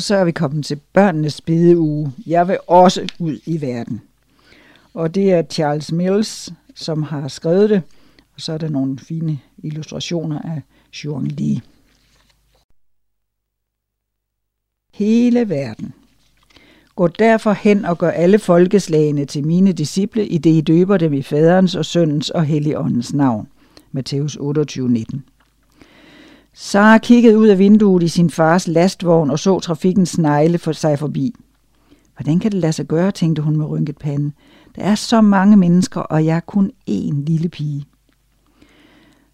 Og så er vi kommet til børnenes bedeuge. Jeg vil også ud i verden. Og det er Charles Mills, som har skrevet det. Og så er der nogle fine illustrationer af Xuan Li. Hele verden. Gå derfor hen og gør alle folkeslagene til mine disciple, i det I døber dem i faderens og søndens og helligåndens navn. Matthæus 28, 19. Sara kiggede ud af vinduet i sin fars lastvogn og så trafikken snegle for sig forbi. Hvordan kan det lade sig gøre, tænkte hun med rynket pande. Der er så mange mennesker, og jeg er kun én lille pige.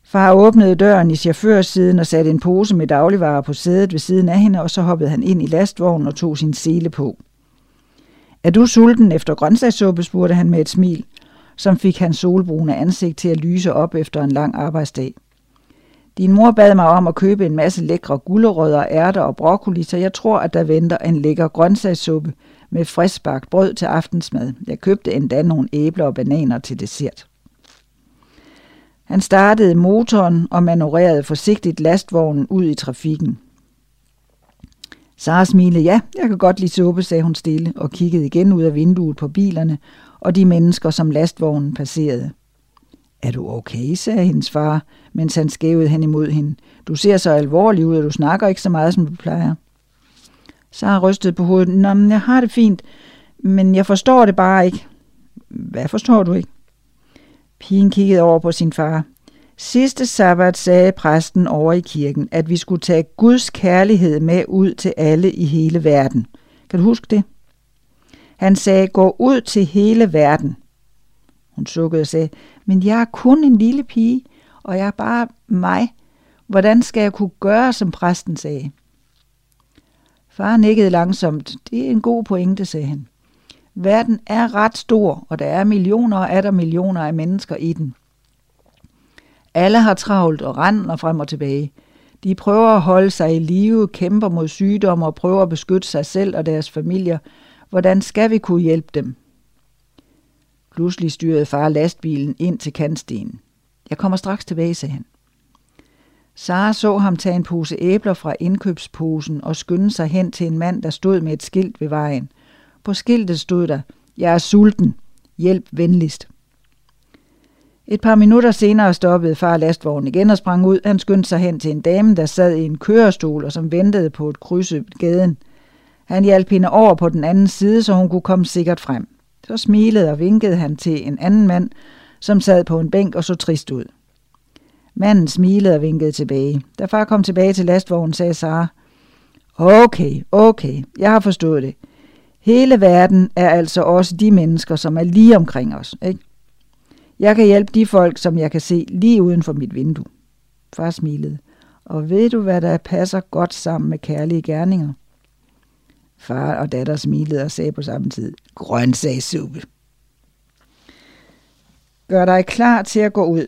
Far åbnede døren i chaufførsiden og satte en pose med dagligvarer på sædet ved siden af hende, og så hoppede han ind i lastvognen og tog sin sele på. Er du sulten efter grøntsagssuppe, spurgte han med et smil, som fik hans solbrune ansigt til at lyse op efter en lang arbejdsdag. Din mor bad mig om at købe en masse lækre gulerødder, ærter og broccoli, så jeg tror, at der venter en lækker grøntsagssuppe med friskbagt brød til aftensmad. Jeg købte endda nogle æbler og bananer til dessert. Han startede motoren og manøvrerede forsigtigt lastvognen ud i trafikken. Sara smilede, ja, jeg kan godt lide suppe, sagde hun stille og kiggede igen ud af vinduet på bilerne og de mennesker, som lastvognen passerede. Er du okay, sagde hendes far, mens han skævede hen imod hende. Du ser så alvorlig ud, og du snakker ikke så meget, som du plejer. Sara rystede på hovedet. Nå, men jeg har det fint, men jeg forstår det bare ikke. Hvad forstår du ikke? Pigen kiggede over på sin far. Sidste sabbat sagde præsten over i kirken, at vi skulle tage Guds kærlighed med ud til alle i hele verden. Kan du huske det? Han sagde, gå ud til hele verden. Hun sukkede og sagde, men jeg er kun en lille pige, og jeg er bare mig. Hvordan skal jeg kunne gøre, som præsten sagde? Far nikkede langsomt. Det er en god pointe, sagde han. Verden er ret stor, og der er millioner og der millioner af mennesker i den. Alle har travlt og render frem og tilbage. De prøver at holde sig i live, kæmper mod sygdom og prøver at beskytte sig selv og deres familier. Hvordan skal vi kunne hjælpe dem? Pludselig styrede far lastbilen ind til kantstenen. Jeg kommer straks tilbage, sagde han. Sara så ham tage en pose æbler fra indkøbsposen og skynde sig hen til en mand, der stod med et skilt ved vejen. På skiltet stod der, jeg er sulten, hjælp venligst. Et par minutter senere stoppede far lastvognen igen og sprang ud. Han skyndte sig hen til en dame, der sad i en kørestol og som ventede på et krydse gaden. Han hjalp hende over på den anden side, så hun kunne komme sikkert frem. Så smilede og vinkede han til en anden mand, som sad på en bænk og så trist ud. Manden smilede og vinkede tilbage. Da far kom tilbage til lastvognen, sagde Sara, Okay, okay, jeg har forstået det. Hele verden er altså også de mennesker, som er lige omkring os, ikke? Jeg kan hjælpe de folk, som jeg kan se lige uden for mit vindue. Far smilede. Og ved du, hvad der passer godt sammen med kærlige gerninger? Far og datter smilede og sagde på samme tid, grøntsagssuppe. Gør dig klar til at gå ud.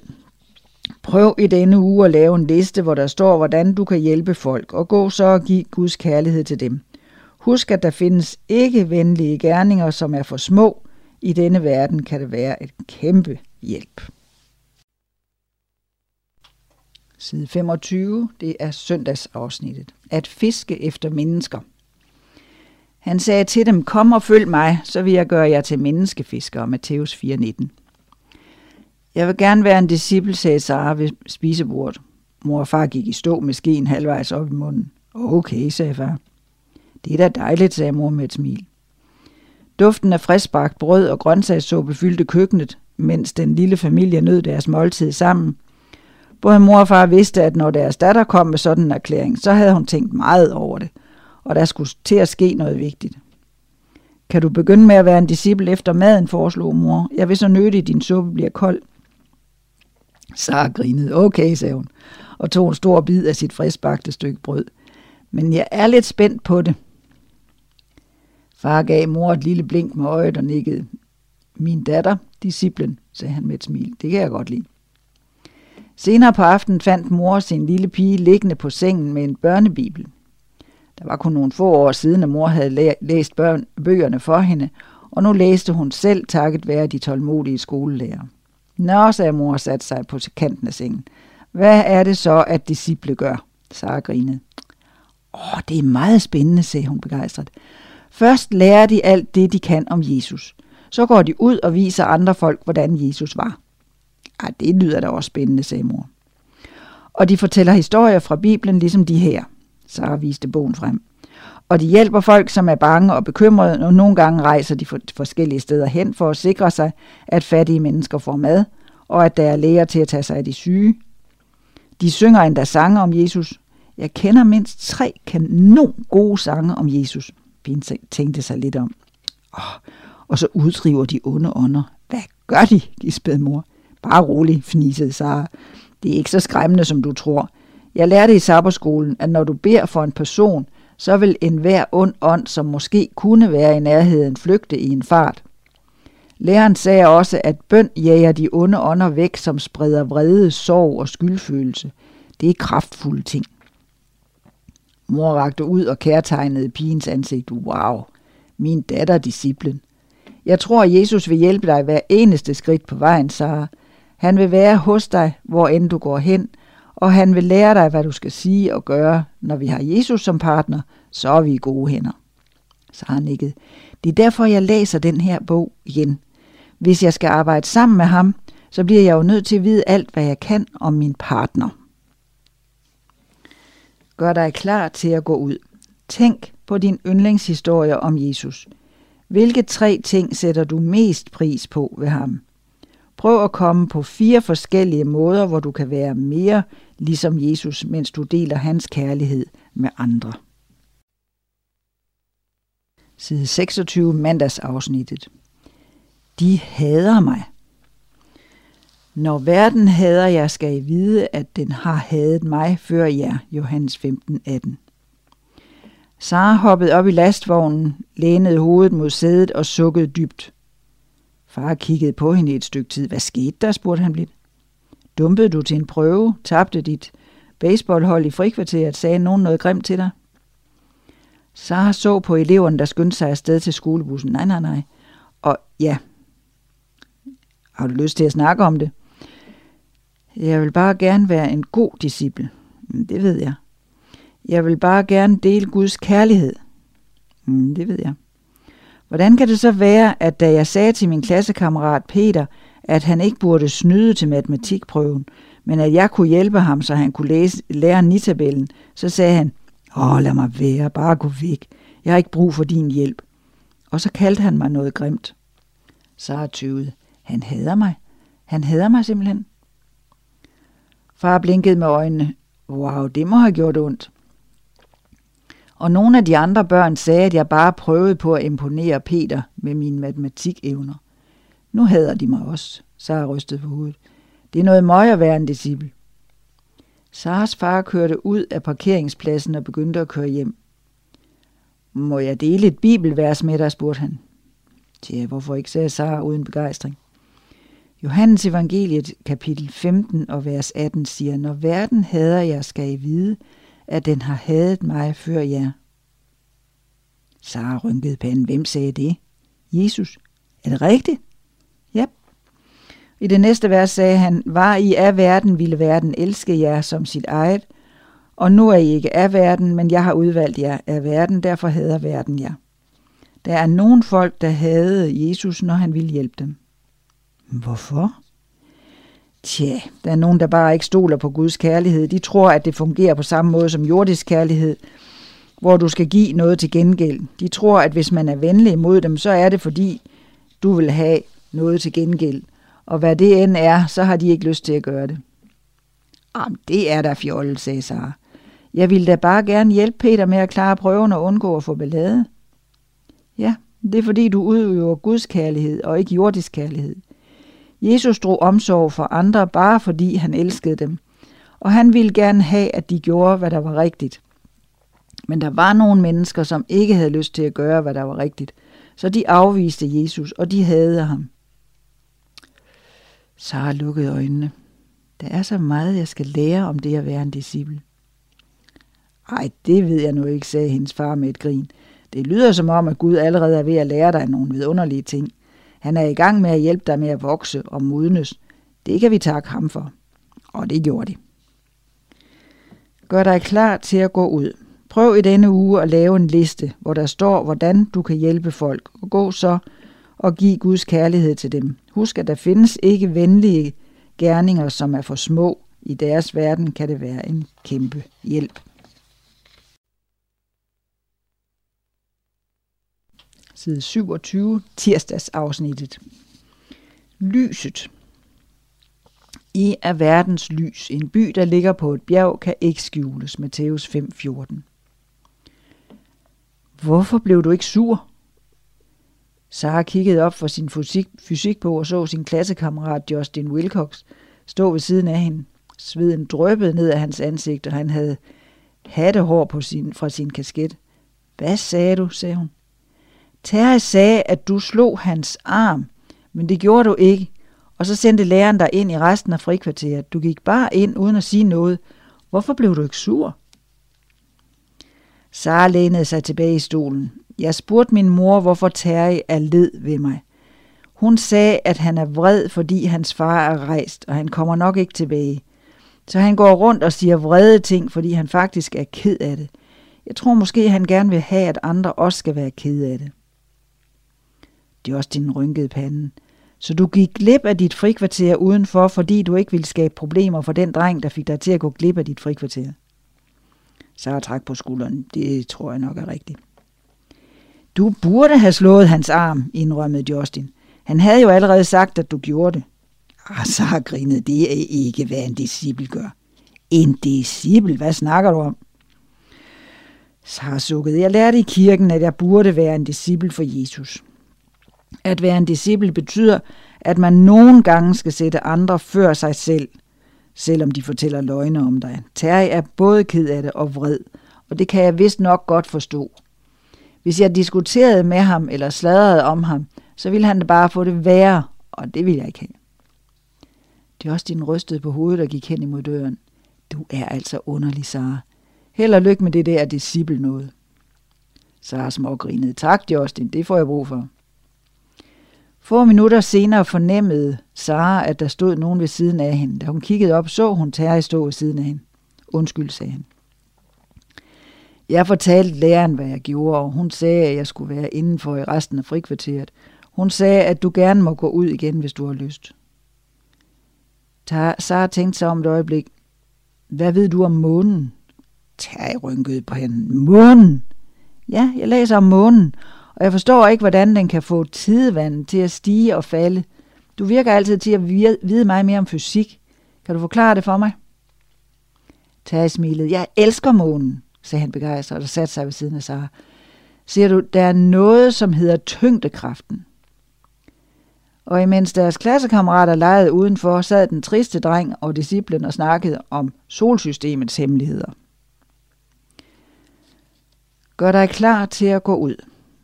Prøv i denne uge at lave en liste, hvor der står, hvordan du kan hjælpe folk, og gå så og give Guds kærlighed til dem. Husk, at der findes ikke venlige gerninger, som er for små. I denne verden kan det være et kæmpe hjælp. Side 25, det er søndagsafsnittet. At fiske efter mennesker. Han sagde til dem, kom og følg mig, så vil jeg gøre jer til menneskefiskere. Matthæus 4:19. Jeg vil gerne være en disciple, sagde Sara ved spisebordet. Mor og far gik i stå med skeen halvvejs op i munden. Okay, sagde far. Det er da dejligt, sagde mor med et smil. Duften af friskbagt brød og grøntsagssuppe fyldte køkkenet, mens den lille familie nød deres måltid sammen. Både mor og far vidste, at når deres datter kom med sådan en erklæring, så havde hun tænkt meget over det, og der skulle til at ske noget vigtigt. Kan du begynde med at være en disciple efter maden, foreslog mor. Jeg vil så nødig, at din suppe bliver kold. Sara grinede. Okay, sagde hun, og tog en stor bid af sit friskbagte stykke brød. Men jeg er lidt spændt på det. Far gav mor et lille blink med øjet og nikkede. Min datter, disciplen, sagde han med et smil. Det kan jeg godt lide. Senere på aftenen fandt mor sin lille pige liggende på sengen med en børnebibel. Der var kun nogle få år siden, at mor havde læst børn, bøgerne for hende, og nu læste hun selv takket være de tålmodige skolelærer. Nå, sagde mor og satte sig på kanten af sengen. Hvad er det så, at disciple gør? Sara grinede. Åh, det er meget spændende, sagde hun begejstret. Først lærer de alt det, de kan om Jesus. Så går de ud og viser andre folk, hvordan Jesus var. Ej, det lyder da også spændende, sagde mor. Og de fortæller historier fra Bibelen, ligesom de her. Sara viste bogen frem. Og de hjælper folk, som er bange og bekymrede, og nogle gange rejser de forskellige steder hen for at sikre sig, at fattige mennesker får mad, og at der er læger til at tage sig af de syge. De synger endda sange om Jesus. Jeg kender mindst tre kanon gode sange om Jesus. Pien tænkte sig lidt om. Oh, og så uddriver de onde ånder. Hvad gør de, gispede mor. Bare rolig, fnisede Sara. Det er ikke så skræmmende, som du tror. Jeg lærte i sabberskolen, at når du beder for en person, så vil enhver ond ånd, som måske kunne være i nærheden, flygte i en fart. Læreren sagde også, at bøn jager de onde ånder væk, som spreder vrede, sorg og skyldfølelse. Det er kraftfulde ting. Mor rakte ud og kærtegnede pigens ansigt. Wow, min datter disciplen. Jeg tror, at Jesus vil hjælpe dig hver eneste skridt på vejen, Sara. Han vil være hos dig, hvor end du går hen, og han vil lære dig, hvad du skal sige og gøre. Når vi har Jesus som partner, så er vi i gode hænder. han nikket. Det er derfor, jeg læser den her bog igen. Hvis jeg skal arbejde sammen med ham, så bliver jeg jo nødt til at vide alt, hvad jeg kan om min partner. Gør dig klar til at gå ud. Tænk på din yndlingshistorie om Jesus. Hvilke tre ting sætter du mest pris på ved ham? Prøv at komme på fire forskellige måder, hvor du kan være mere ligesom Jesus, mens du deler hans kærlighed med andre. Side 26, mandagsafsnittet. De hader mig. Når verden hader jer, skal I vide, at den har hadet mig før jer. Johannes 15, 18. Sara hoppede op i lastvognen, lænede hovedet mod sædet og sukkede dybt. Far kiggede på hende et stykke tid. Hvad skete der, spurgte han blidt. Dumpede du til en prøve? Tabte dit baseballhold i frikvarteret? Sagde nogen noget grimt til dig? Sara så på eleverne, der skyndte sig afsted til skolebussen. Nej, nej, nej. Og ja, har du lyst til at snakke om det? Jeg vil bare gerne være en god disciple. Mm, det ved jeg. Jeg vil bare gerne dele Guds kærlighed. Mm, det ved jeg. Hvordan kan det så være, at da jeg sagde til min klassekammerat Peter, at han ikke burde snyde til matematikprøven, men at jeg kunne hjælpe ham, så han kunne læse, lære nitabellen, så sagde han, åh, lad mig være, bare gå væk. Jeg har ikke brug for din hjælp. Og så kaldte han mig noget grimt. Sara tøvede. Han hader mig. Han hader mig simpelthen. Far blinkede med øjnene. Wow, det må have gjort ondt. Og nogle af de andre børn sagde, at jeg bare prøvede på at imponere Peter med mine matematikevner. Nu hader de mig også, Sara rystede på hovedet. Det er noget møg at være en disciple. Saras far kørte ud af parkeringspladsen og begyndte at køre hjem. Må jeg dele et bibelvers med dig, spurgte han. Tja, hvorfor ikke, sagde Sara uden begejstring. Johannes evangeliet kapitel 15 og vers 18 siger, Når verden hader jer, skal I vide, at den har hadet mig før jer. Sara rynkede panden. Hvem sagde det? Jesus. Er det rigtigt? I det næste vers sagde han, Var I af verden, ville verden elske jer som sit eget, og nu er I ikke af verden, men jeg har udvalgt jer af verden, derfor hader verden jer. Der er nogen folk, der hadede Jesus, når han ville hjælpe dem. Hvorfor? Tja, der er nogen, der bare ikke stoler på Guds kærlighed. De tror, at det fungerer på samme måde som jordisk kærlighed, hvor du skal give noget til gengæld. De tror, at hvis man er venlig mod dem, så er det fordi, du vil have noget til gengæld. Og hvad det end er, så har de ikke lyst til at gøre det. Jamen, det er da fjollet, sagde Sara. Jeg ville da bare gerne hjælpe Peter med at klare prøven og undgå at få ballade. Ja, det er fordi, du udøver Guds kærlighed og ikke jordisk kærlighed. Jesus drog omsorg for andre bare fordi han elskede dem, og han ville gerne have, at de gjorde, hvad der var rigtigt. Men der var nogle mennesker, som ikke havde lyst til at gøre, hvad der var rigtigt, så de afviste Jesus, og de havde ham. Sara lukkede øjnene. Der er så meget, jeg skal lære om det at være en disciple. Ej, det ved jeg nu ikke, sagde hendes far med et grin. Det lyder som om, at Gud allerede er ved at lære dig nogle vidunderlige ting. Han er i gang med at hjælpe dig med at vokse og modnes. Det kan vi takke ham for. Og det gjorde de. Gør dig klar til at gå ud. Prøv i denne uge at lave en liste, hvor der står, hvordan du kan hjælpe folk, og gå så og giv Guds kærlighed til dem. Husk, at der findes ikke venlige gerninger, som er for små. I deres verden kan det være en kæmpe hjælp. Side 27, tirsdagsafsnittet. Lyset. I er verdens lys. En by, der ligger på et bjerg, kan ikke skjules. Matthæus 5:14. Hvorfor blev du ikke sur? Sara kiggede op for sin fysik, fysikbog og så sin klassekammerat Justin Wilcox stå ved siden af hende. Sveden drøbbede ned af hans ansigt, og han havde hattehår på sin, fra sin kasket. Hvad sagde du, sagde hun. Terje sagde, at du slog hans arm, men det gjorde du ikke. Og så sendte læreren dig ind i resten af frikvarteret. Du gik bare ind uden at sige noget. Hvorfor blev du ikke sur? Sara lænede sig tilbage i stolen. Jeg spurgte min mor, hvorfor Terje er led ved mig. Hun sagde, at han er vred, fordi hans far er rejst, og han kommer nok ikke tilbage. Så han går rundt og siger vrede ting, fordi han faktisk er ked af det. Jeg tror måske, han gerne vil have, at andre også skal være ked af det. Det er også din rynkede pande. Så du gik glip af dit frikvarter udenfor, fordi du ikke ville skabe problemer for den dreng, der fik dig til at gå glip af dit frikvarter. Sara trak på skulderen. Det tror jeg nok er rigtigt. Du burde have slået hans arm, indrømmede Justin. Han havde jo allerede sagt, at du gjorde det. Ah, Sara grinede. Det er ikke, hvad en disciple gør. En disciple? Hvad snakker du om? Sara sukkede. Jeg lærte i kirken, at jeg burde være en disciple for Jesus. At være en disciple betyder, at man nogle gange skal sætte andre før sig selv, selvom de fortæller løgne om dig. Terry er både ked af det og vred, og det kan jeg vist nok godt forstå. Hvis jeg diskuterede med ham eller sladrede om ham, så ville han bare få det værre, og det vil jeg ikke have. Det er også din rystede på hovedet, der gik hen imod døren. Du er altså underlig, Sara. Held og lykke med det der disciple noget. Sara smågrinede. Tak, Justin, det får jeg brug for. Få minutter senere fornemmede Sara, at der stod nogen ved siden af hende. Da hun kiggede op, så hun Terje stå ved siden af hende. Undskyld, sagde han. Jeg fortalte læreren, hvad jeg gjorde, og hun sagde, at jeg skulle være indenfor i resten af frikvarteret. Hun sagde, at du gerne må gå ud igen, hvis du har lyst. Sara tænkte sig om et øjeblik. Hvad ved du om månen? Terje rynkede på hende. Månen? Ja, jeg læser om månen, og jeg forstår ikke, hvordan den kan få tidevandet til at stige og falde. Du virker altid til at vide mig mere om fysik. Kan du forklare det for mig? Tage smilede. Jeg elsker månen, sagde han begejstret og satte sig ved siden af Sara. Ser du, der er noget, som hedder tyngdekraften. Og imens deres klassekammerater legede udenfor, sad den triste dreng og disciplen og snakkede om solsystemets hemmeligheder. Gør dig klar til at gå ud.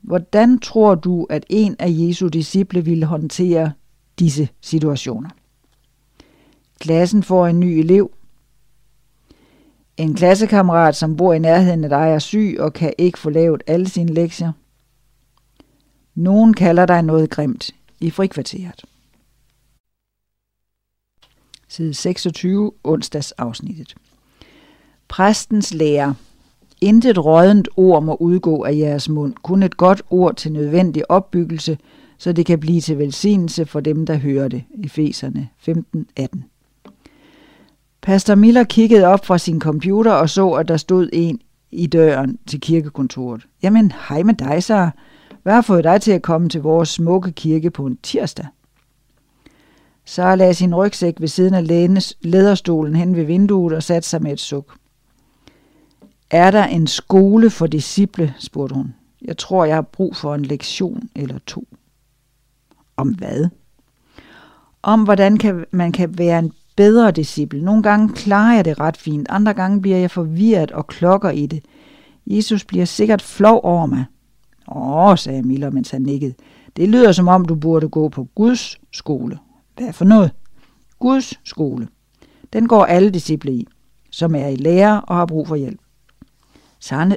Hvordan tror du, at en af Jesu disciple ville håndtere disse situationer? Klassen får en ny elev. En klassekammerat, som bor i nærheden af dig, er syg og kan ikke få lavet alle sine lektier. Nogen kalder dig noget grimt i frikvarteret. Side 26, onsdagsafsnittet. Præstens lærer Intet rådent ord må udgå af jeres mund, kun et godt ord til nødvendig opbyggelse, så det kan blive til velsignelse for dem, der hører det. Efeserne 15:18. Pastor Miller kiggede op fra sin computer og så, at der stod en i døren til kirkekontoret. Jamen, hej med dig, så. Hvad har fået dig til at komme til vores smukke kirke på en tirsdag? Så lagde sin rygsæk ved siden af læderstolen hen ved vinduet og satte sig med et suk. Er der en skole for disciple, spurgte hun. Jeg tror, jeg har brug for en lektion eller to. Om hvad? Om hvordan kan, man kan være en bedre disciple. Nogle gange klarer jeg det ret fint, andre gange bliver jeg forvirret og klokker i det. Jesus bliver sikkert flov over mig. Åh, sagde Miller, mens han nikkede. Det lyder som om, du burde gå på Guds skole. Hvad for noget? Guds skole. Den går alle disciple i, som er i lære og har brug for hjælp.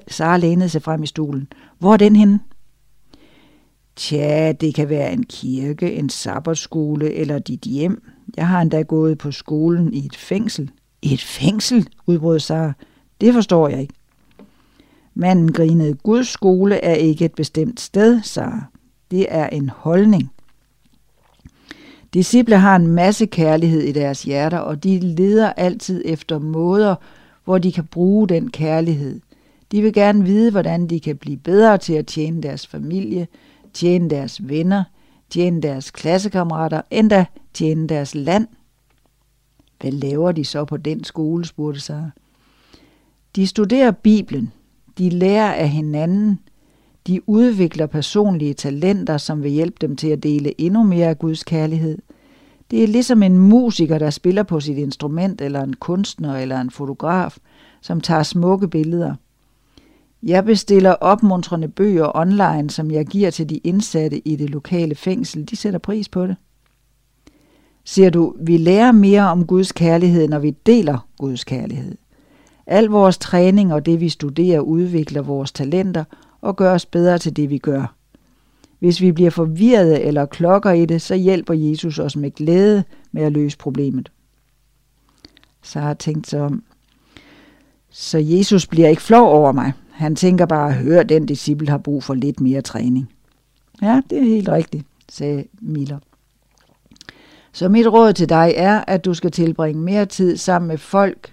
Sara lænede sig frem i stolen. Hvor er den henne? Tja, det kan være en kirke, en sabbatskole eller dit hjem. Jeg har endda gået på skolen i et fængsel. I et fængsel, udbrød Sara. Det forstår jeg ikke. Manden grinede, Guds skole er ikke et bestemt sted, Sara. Det er en holdning. Disciple har en masse kærlighed i deres hjerter, og de leder altid efter måder, hvor de kan bruge den kærlighed. De vil gerne vide, hvordan de kan blive bedre til at tjene deres familie, tjene deres venner, tjene deres klassekammerater, endda tjene deres land. Hvad laver de så på den skole, spurgte Sara. De studerer Bibelen, de lærer af hinanden, de udvikler personlige talenter, som vil hjælpe dem til at dele endnu mere af Guds kærlighed. Det er ligesom en musiker, der spiller på sit instrument, eller en kunstner eller en fotograf, som tager smukke billeder. Jeg bestiller opmuntrende bøger online, som jeg giver til de indsatte i det lokale fængsel. De sætter pris på det. Siger du, vi lærer mere om Guds kærlighed, når vi deler Guds kærlighed. Al vores træning og det vi studerer udvikler vores talenter og gør os bedre til det vi gør. Hvis vi bliver forvirrede eller klokker i det, så hjælper Jesus os med glæde med at løse problemet. Så har jeg tænkt så om, så Jesus bliver ikke flov over mig. Han tænker bare, hør, den disciple har brug for lidt mere træning. Ja, det er helt rigtigt, sagde Miller. Så mit råd til dig er, at du skal tilbringe mere tid sammen med folk,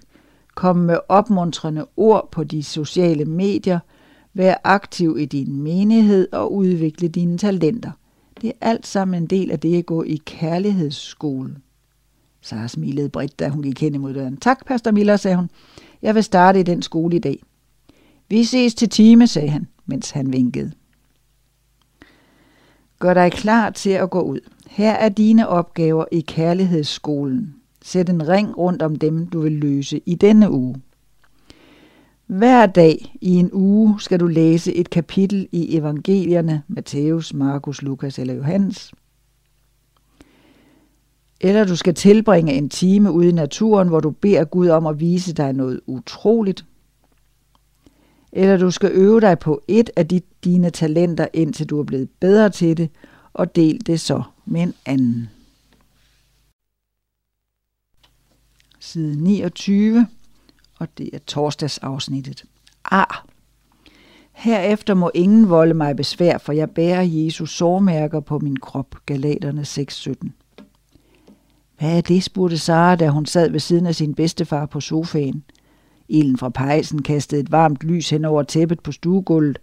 komme med opmuntrende ord på de sociale medier, være aktiv i din menighed og udvikle dine talenter. Det er alt sammen en del af det at gå i kærlighedsskole. Sara smilede bredt, da hun gik hen imod døren. Tak, Pastor Miller, sagde hun. Jeg vil starte i den skole i dag. Vi ses til time, sagde han, mens han vinkede. Gør dig klar til at gå ud. Her er dine opgaver i kærlighedsskolen. Sæt en ring rundt om dem, du vil løse i denne uge. Hver dag i en uge skal du læse et kapitel i evangelierne, Matthæus, Markus, Lukas eller Johannes. Eller du skal tilbringe en time ude i naturen, hvor du beder Gud om at vise dig noget utroligt. Eller du skal øve dig på et af de, dine talenter, indtil du er blevet bedre til det, og del det så med en anden. Side 29, og det er torsdagsafsnittet. Ah! Herefter må ingen volde mig besvær, for jeg bærer Jesus sårmærker på min krop, Galaterne 6.17. Hvad er det, spurgte Sara, da hun sad ved siden af sin bedstefar på sofaen. Ilden fra pejsen kastede et varmt lys hen over tæppet på stuegulvet.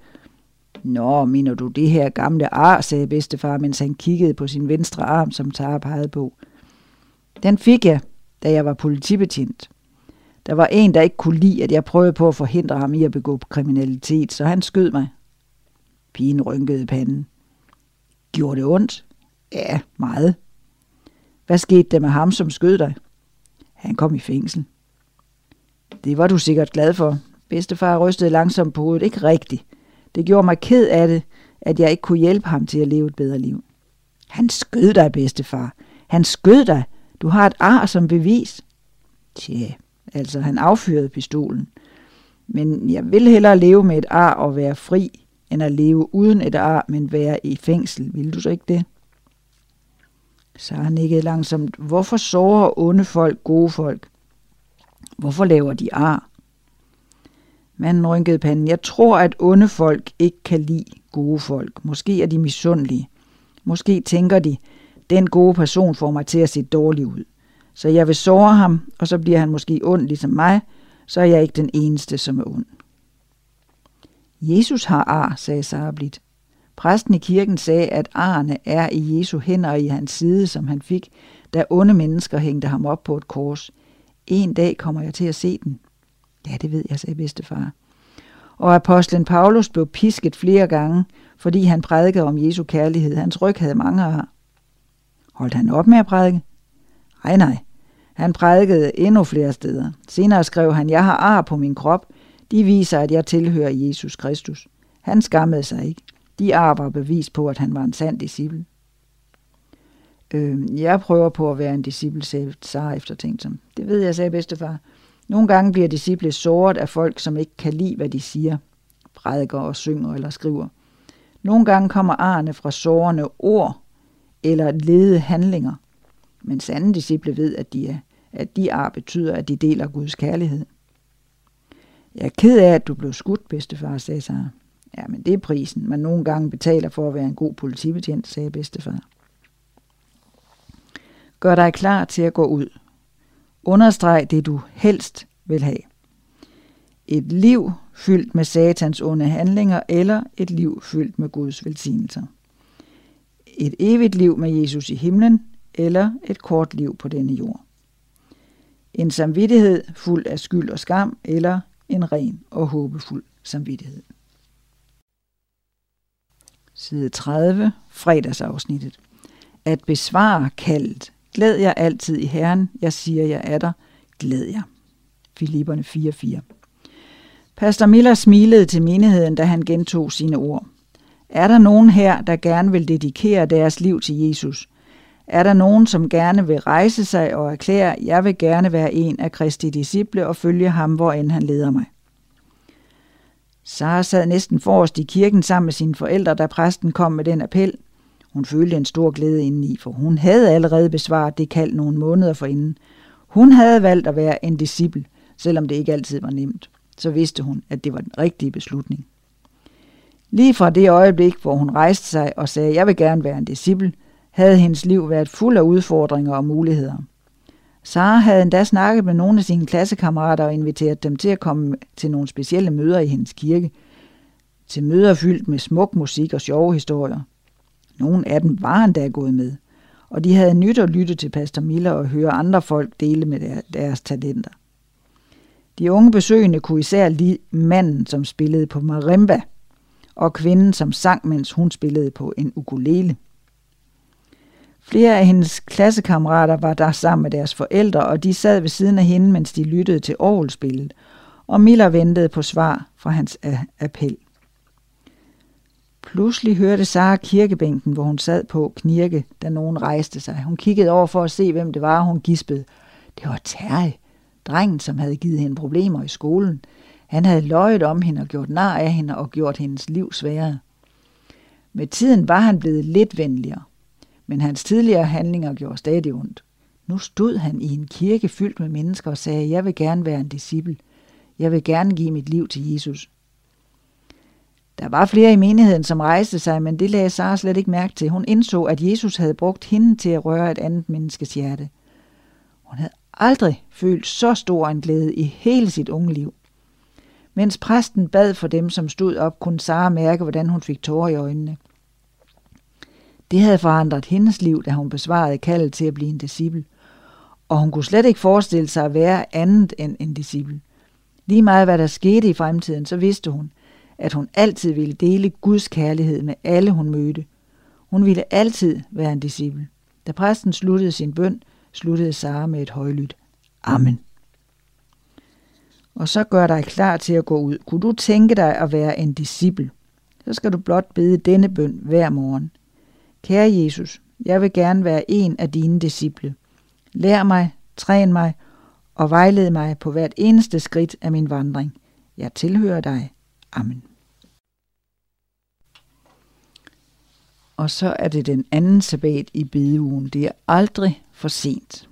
Nå, mener du det her gamle ar, sagde bedstefar, mens han kiggede på sin venstre arm, som Tara pegede på. Den fik jeg, da jeg var politibetjent. Der var en, der ikke kunne lide, at jeg prøvede på at forhindre ham i at begå kriminalitet, så han skød mig. Pigen rynkede panden. Gjorde det ondt? Ja, meget. Hvad skete der med ham, som skød dig? Han kom i fængsel. Det var du sikkert glad for. Bedstefar rystede langsomt på hovedet. Ikke rigtigt. Det gjorde mig ked af det, at jeg ikke kunne hjælpe ham til at leve et bedre liv. Han skød dig, bedstefar. Han skød dig. Du har et ar som bevis. Tja, altså han affyrede pistolen. Men jeg vil hellere leve med et ar og være fri, end at leve uden et ar, men være i fængsel. Vil du så ikke det? Så han nikkede langsomt. Hvorfor sårer onde folk gode folk? Hvorfor laver de ar? Manden rynkede panden. Jeg tror, at onde folk ikke kan lide gode folk. Måske er de misundelige. Måske tænker de, den gode person får mig til at se dårlig ud. Så jeg vil såre ham, og så bliver han måske ond ligesom mig, så er jeg ikke den eneste, som er ond. Jesus har ar, sagde Sara blidt. Præsten i kirken sagde, at arne er i Jesu hænder og i hans side, som han fik, da onde mennesker hængte ham op på et kors. En dag kommer jeg til at se den. Ja, det ved jeg, sagde bedstefar. Og apostlen Paulus blev pisket flere gange, fordi han prædikede om Jesu kærlighed. Hans ryg havde mange ar. Holdt han op med at prædike? Nej, nej. Han prædikede endnu flere steder. Senere skrev han, jeg har ar på min krop. De viser, at jeg tilhører Jesus Kristus. Han skammede sig ikke. De ar var bevis på, at han var en sand disciple. Øh, jeg prøver på at være en disciple, sagde Sara eftertænksom. Det ved jeg, sagde bedstefar. Nogle gange bliver disciple såret af folk, som ikke kan lide, hvad de siger, prædiker og synger eller skriver. Nogle gange kommer arne fra sårende ord eller lede handlinger, men sande disciple ved, at de, er, at de ar betyder, at de deler Guds kærlighed. Jeg er ked af, at du blev skudt, bedstefar, sagde Sara. Ja, men det er prisen, man nogle gange betaler for at være en god politibetjent, sagde bedstefar. Gør dig klar til at gå ud. Understreg det, du helst vil have. Et liv fyldt med satans onde handlinger, eller et liv fyldt med Guds velsignelser. Et evigt liv med Jesus i himlen, eller et kort liv på denne jord. En samvittighed fuld af skyld og skam, eller en ren og håbefuld samvittighed. Side 30, fredagsafsnittet. At besvare kaldet. Glæd jer altid i Herren. Jeg siger jer er der. Glæd jer. Filipperne 4.4. Pastor Miller smilede til menigheden, da han gentog sine ord. Er der nogen her, der gerne vil dedikere deres liv til Jesus? Er der nogen, som gerne vil rejse sig og erklære, jeg vil gerne være en af Kristi disciple og følge ham, hvor end han leder mig? Sara sad næsten forrest i kirken sammen med sine forældre, da præsten kom med den appel. Hun følte en stor glæde indeni, for hun havde allerede besvaret det kald nogle måneder forinden. Hun havde valgt at være en disciple, selvom det ikke altid var nemt. Så vidste hun, at det var den rigtige beslutning. Lige fra det øjeblik, hvor hun rejste sig og sagde, jeg vil gerne være en disciple, havde hendes liv været fuld af udfordringer og muligheder. Sara havde endda snakket med nogle af sine klassekammerater og inviteret dem til at komme til nogle specielle møder i hendes kirke. Til møder fyldt med smuk musik og sjove historier. Nogle af dem var endda gået med, og de havde nyt at lytte til Pastor Miller og høre andre folk dele med deres talenter. De unge besøgende kunne især lide manden, som spillede på marimba, og kvinden, som sang, mens hun spillede på en ukulele. Flere af hendes klassekammerater var der sammen med deres forældre, og de sad ved siden af hende, mens de lyttede til orgelspillet, og Miller ventede på svar fra hans appel. Pludselig hørte Sara kirkebænken, hvor hun sad på, knirke, da nogen rejste sig. Hun kiggede over for at se, hvem det var, og hun gispede. Det var Terje, drengen, som havde givet hende problemer i skolen. Han havde løjet om hende og gjort nar af hende og gjort hendes liv sværere. Med tiden var han blevet lidt venligere, men hans tidligere handlinger gjorde stadig ondt. Nu stod han i en kirke fyldt med mennesker og sagde, jeg vil gerne være en disciple. Jeg vil gerne give mit liv til Jesus. Der var flere i menigheden, som rejste sig, men det lagde Sara slet ikke mærke til. Hun indså, at Jesus havde brugt hende til at røre et andet menneskes hjerte. Hun havde aldrig følt så stor en glæde i hele sit unge liv. Mens præsten bad for dem, som stod op, kunne Sara mærke, hvordan hun fik tårer i øjnene. Det havde forandret hendes liv, da hun besvarede kaldet til at blive en disciple. Og hun kunne slet ikke forestille sig at være andet end en disciple. Lige meget hvad der skete i fremtiden, så vidste hun, at hun altid ville dele Guds kærlighed med alle, hun mødte. Hun ville altid være en disciple. Da præsten sluttede sin bøn, sluttede Sara med et højlydt Amen. Og så gør dig klar til at gå ud. Kunne du tænke dig at være en disciple? Så skal du blot bede denne bøn hver morgen. Kære Jesus, jeg vil gerne være en af dine disciple. Lær mig, træn mig og vejled mig på hvert eneste skridt af min vandring. Jeg tilhører dig. Amen. Og så er det den anden sabbat i bedeugen. Det er aldrig for sent.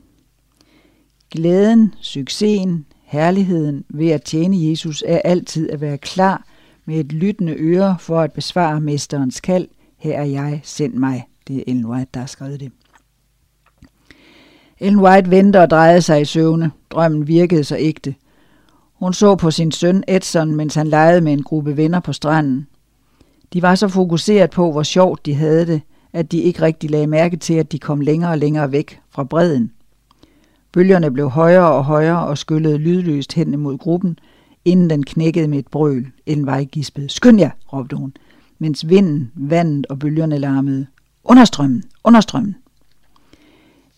Glæden, succesen, herligheden ved at tjene Jesus er altid at være klar med et lyttende øre for at besvare mesterens kald. Her er jeg, send mig. Det er Ellen White, der har skrevet det. Ellen White ventede og drejede sig i søvne. Drømmen virkede så ægte. Hun så på sin søn Edson, mens han legede med en gruppe venner på stranden. De var så fokuseret på, hvor sjovt de havde det, at de ikke rigtig lagde mærke til, at de kom længere og længere væk fra bredden. Bølgerne blev højere og højere og skyllede lydløst hen imod gruppen, inden den knækkede med et brøl. en vejgispede. Skynd jer, råbte hun, mens vinden, vandet og bølgerne larmede. Understrømmen, understrømmen.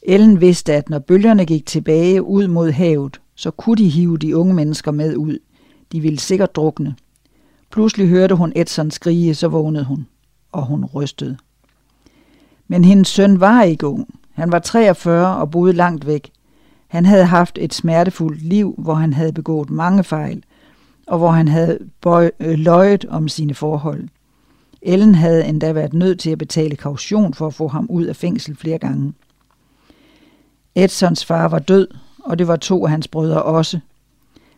Ellen vidste, at når bølgerne gik tilbage ud mod havet, så kunne de hive de unge mennesker med ud. De ville sikkert drukne. Pludselig hørte hun Edson skrige, så vågnede hun, og hun rystede. Men hendes søn var ikke ung. Han var 43 og boede langt væk. Han havde haft et smertefuldt liv, hvor han havde begået mange fejl, og hvor han havde øh, løjet om sine forhold. Ellen havde endda været nødt til at betale kaution for at få ham ud af fængsel flere gange. Edsons far var død, og det var to af hans brødre også.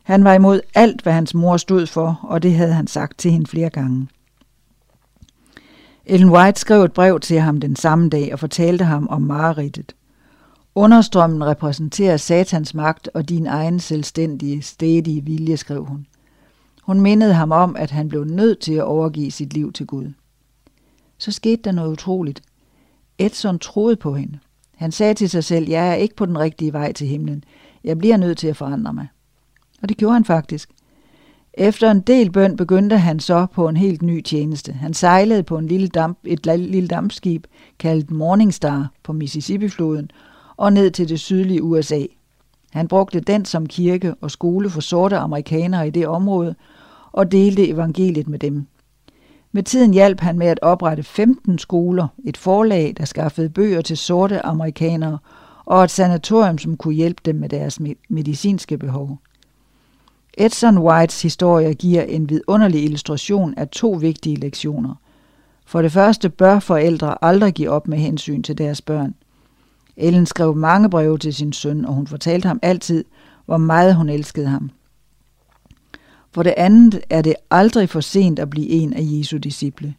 Han var imod alt, hvad hans mor stod for, og det havde han sagt til hende flere gange. Ellen White skrev et brev til ham den samme dag og fortalte ham om mareridtet. Understrømmen repræsenterer satans magt og din egen selvstændige, stedige vilje, skrev hun. Hun mindede ham om, at han blev nødt til at overgive sit liv til Gud. Så skete der noget utroligt. Edson troede på hende. Han sagde til sig selv, jeg er ikke på den rigtige vej til himlen. Jeg bliver nødt til at forandre mig. Og det gjorde han faktisk. Efter en del bøn begyndte han så på en helt ny tjeneste. Han sejlede på en lille damp, et lille dampskib kaldt Morningstar på Mississippi-floden og ned til det sydlige USA. Han brugte den som kirke og skole for sorte amerikanere i det område og delte evangeliet med dem. Med tiden hjalp han med at oprette 15 skoler, et forlag, der skaffede bøger til sorte amerikanere, og et sanatorium, som kunne hjælpe dem med deres medicinske behov. Edson Whites historie giver en vidunderlig illustration af to vigtige lektioner. For det første bør forældre aldrig give op med hensyn til deres børn. Ellen skrev mange breve til sin søn, og hun fortalte ham altid, hvor meget hun elskede ham. For det andet er det aldrig for sent at blive en af Jesu disciple.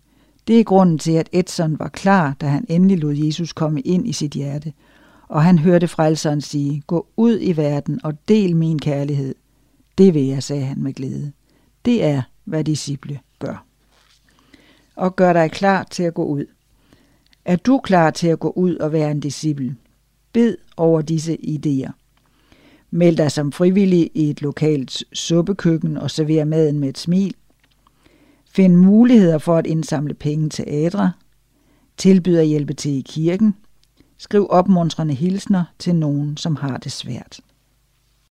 Det er grunden til, at Edson var klar, da han endelig lod Jesus komme ind i sit hjerte. Og han hørte frelseren sige, gå ud i verden og del min kærlighed. Det vil jeg, sagde han med glæde. Det er, hvad disciple gør. Og gør dig klar til at gå ud. Er du klar til at gå ud og være en disciple? Bed over disse idéer. Meld dig som frivillig i et lokalt suppekøkken og server maden med et smil. Find muligheder for at indsamle penge til ædre. Tilbyder hjælpe til i kirken. Skriv opmuntrende hilsner til nogen, som har det svært.